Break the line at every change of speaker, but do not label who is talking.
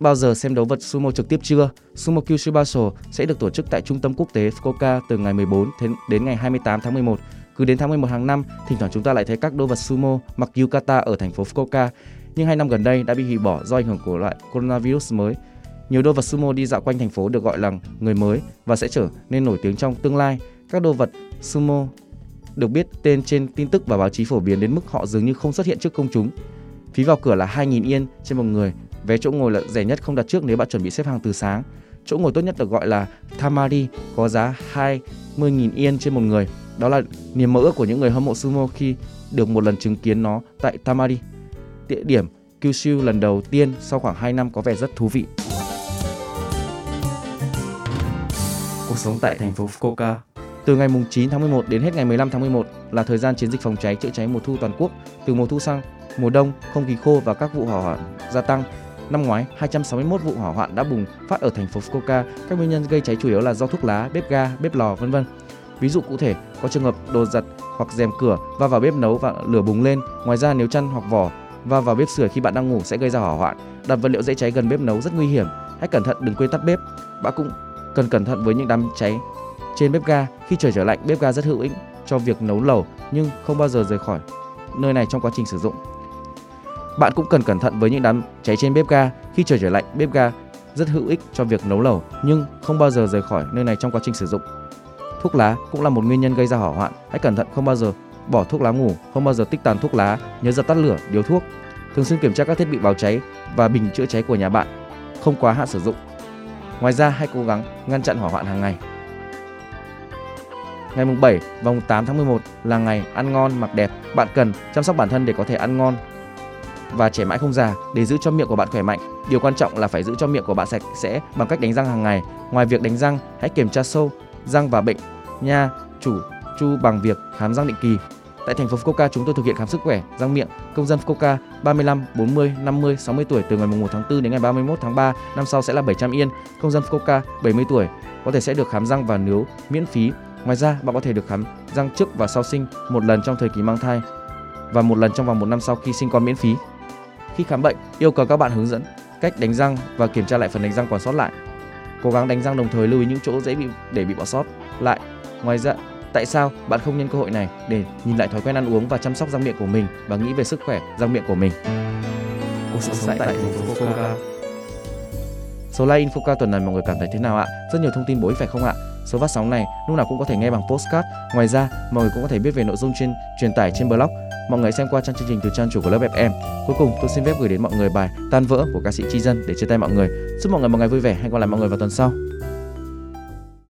bao giờ xem đấu vật sumo trực tiếp chưa? Sumo Kyushu Basho sẽ được tổ chức tại Trung tâm Quốc tế Fukuoka từ ngày 14 đến ngày 28 tháng 11. Cứ đến tháng 11 hàng năm, thỉnh thoảng chúng ta lại thấy các đô vật sumo mặc yukata ở thành phố Fukuoka. Nhưng hai năm gần đây đã bị hủy bỏ do ảnh hưởng của loại coronavirus mới. Nhiều đô vật sumo đi dạo quanh thành phố được gọi là người mới và sẽ trở nên nổi tiếng trong tương lai. Các đô vật sumo được biết tên trên tin tức và báo chí phổ biến đến mức họ dường như không xuất hiện trước công chúng. Phí vào cửa là 2.000 yên trên một người Vé chỗ ngồi là rẻ nhất không đặt trước nếu bạn chuẩn bị xếp hàng từ sáng. Chỗ ngồi tốt nhất được gọi là Tamari có giá 20.000 yên trên một người. Đó là niềm mơ ước của những người hâm mộ sumo khi được một lần chứng kiến nó tại Tamari. Địa điểm Kyushu lần đầu tiên sau khoảng 2 năm có vẻ rất thú vị. Cuộc sống tại thành phố Fukuoka từ ngày 9 tháng 11 đến hết ngày 15 tháng 11 là thời gian chiến dịch phòng cháy chữa cháy mùa thu toàn quốc. Từ mùa thu sang mùa đông, không khí khô và các vụ hỏa hoạn gia tăng Năm ngoái, 261 vụ hỏa hoạn đã bùng phát ở thành phố Fukuoka. Các nguyên nhân gây cháy chủ yếu là do thuốc lá, bếp ga, bếp lò, vân vân. Ví dụ cụ thể, có trường hợp đồ giặt hoặc rèm cửa va vào bếp nấu và lửa bùng lên. Ngoài ra, nếu chăn hoặc vỏ va vào bếp sưởi khi bạn đang ngủ sẽ gây ra hỏa hoạn. Đặt vật liệu dễ cháy gần bếp nấu rất nguy hiểm. Hãy cẩn thận đừng quên tắt bếp. Bạn cũng cần cẩn thận với những đám cháy trên bếp ga. Khi trời trở lạnh, bếp ga rất hữu ích cho việc nấu lẩu nhưng không bao giờ rời khỏi nơi này trong quá trình sử dụng. Bạn cũng cần cẩn thận với những đám cháy trên bếp ga. Khi trời trở lạnh, bếp ga rất hữu ích cho việc nấu lẩu nhưng không bao giờ rời khỏi nơi này trong quá trình sử dụng. Thuốc lá cũng là một nguyên nhân gây ra hỏa hoạn. Hãy cẩn thận không bao giờ bỏ thuốc lá ngủ, không bao giờ tích tàn thuốc lá, nhớ dập tắt lửa, điếu thuốc. Thường xuyên kiểm tra các thiết bị báo cháy và bình chữa cháy của nhà bạn, không quá hạn sử dụng. Ngoài ra hãy cố gắng ngăn chặn hỏa hoạn hàng ngày. Ngày mùng 7 và mùng 8 tháng 11 là ngày ăn ngon mặc đẹp. Bạn cần chăm sóc bản thân để có thể ăn ngon, và trẻ mãi không già để giữ cho miệng của bạn khỏe mạnh. Điều quan trọng là phải giữ cho miệng của bạn sạch sẽ bằng cách đánh răng hàng ngày. Ngoài việc đánh răng, hãy kiểm tra sâu răng và bệnh nha chủ chu bằng việc khám răng định kỳ. Tại thành phố Fukuoka, chúng tôi thực hiện khám sức khỏe răng miệng công dân Fukuoka 35, 40, 50, 60 tuổi từ ngày 1 tháng 4 đến ngày 31 tháng 3 năm sau sẽ là 700 yên. Công dân Fukuoka 70 tuổi có thể sẽ được khám răng và nướu miễn phí. Ngoài ra, bạn có thể được khám răng trước và sau sinh một lần trong thời kỳ mang thai và một lần trong vòng một năm sau khi sinh con miễn phí. Khi khám bệnh, yêu cầu các bạn hướng dẫn cách đánh răng và kiểm tra lại phần đánh răng còn sót lại. Cố gắng đánh răng đồng thời lưu ý những chỗ dễ bị để bị bỏ sót lại. Ngoài ra, tại sao bạn không nhân cơ hội này để nhìn lại thói quen ăn uống và chăm sóc răng miệng của mình và nghĩ về sức khỏe răng miệng của mình? Cuộc sống tại thành phố Fukuoka. Số like Infoca tuần này mọi người cảm thấy thế nào ạ? Rất nhiều thông tin bổ ích phải không ạ? Số phát sóng này lúc nào cũng có thể nghe bằng postcard. Ngoài ra, mọi người cũng có thể biết về nội dung trên truyền tải trên blog mọi người xem qua trang chương trình từ trang chủ của lớp FM. Cuối cùng, tôi xin phép gửi đến mọi người bài Tan vỡ của ca sĩ Chi Dân để chia tay mọi người. Chúc mọi người một ngày vui vẻ. Hẹn gặp lại mọi người vào tuần sau.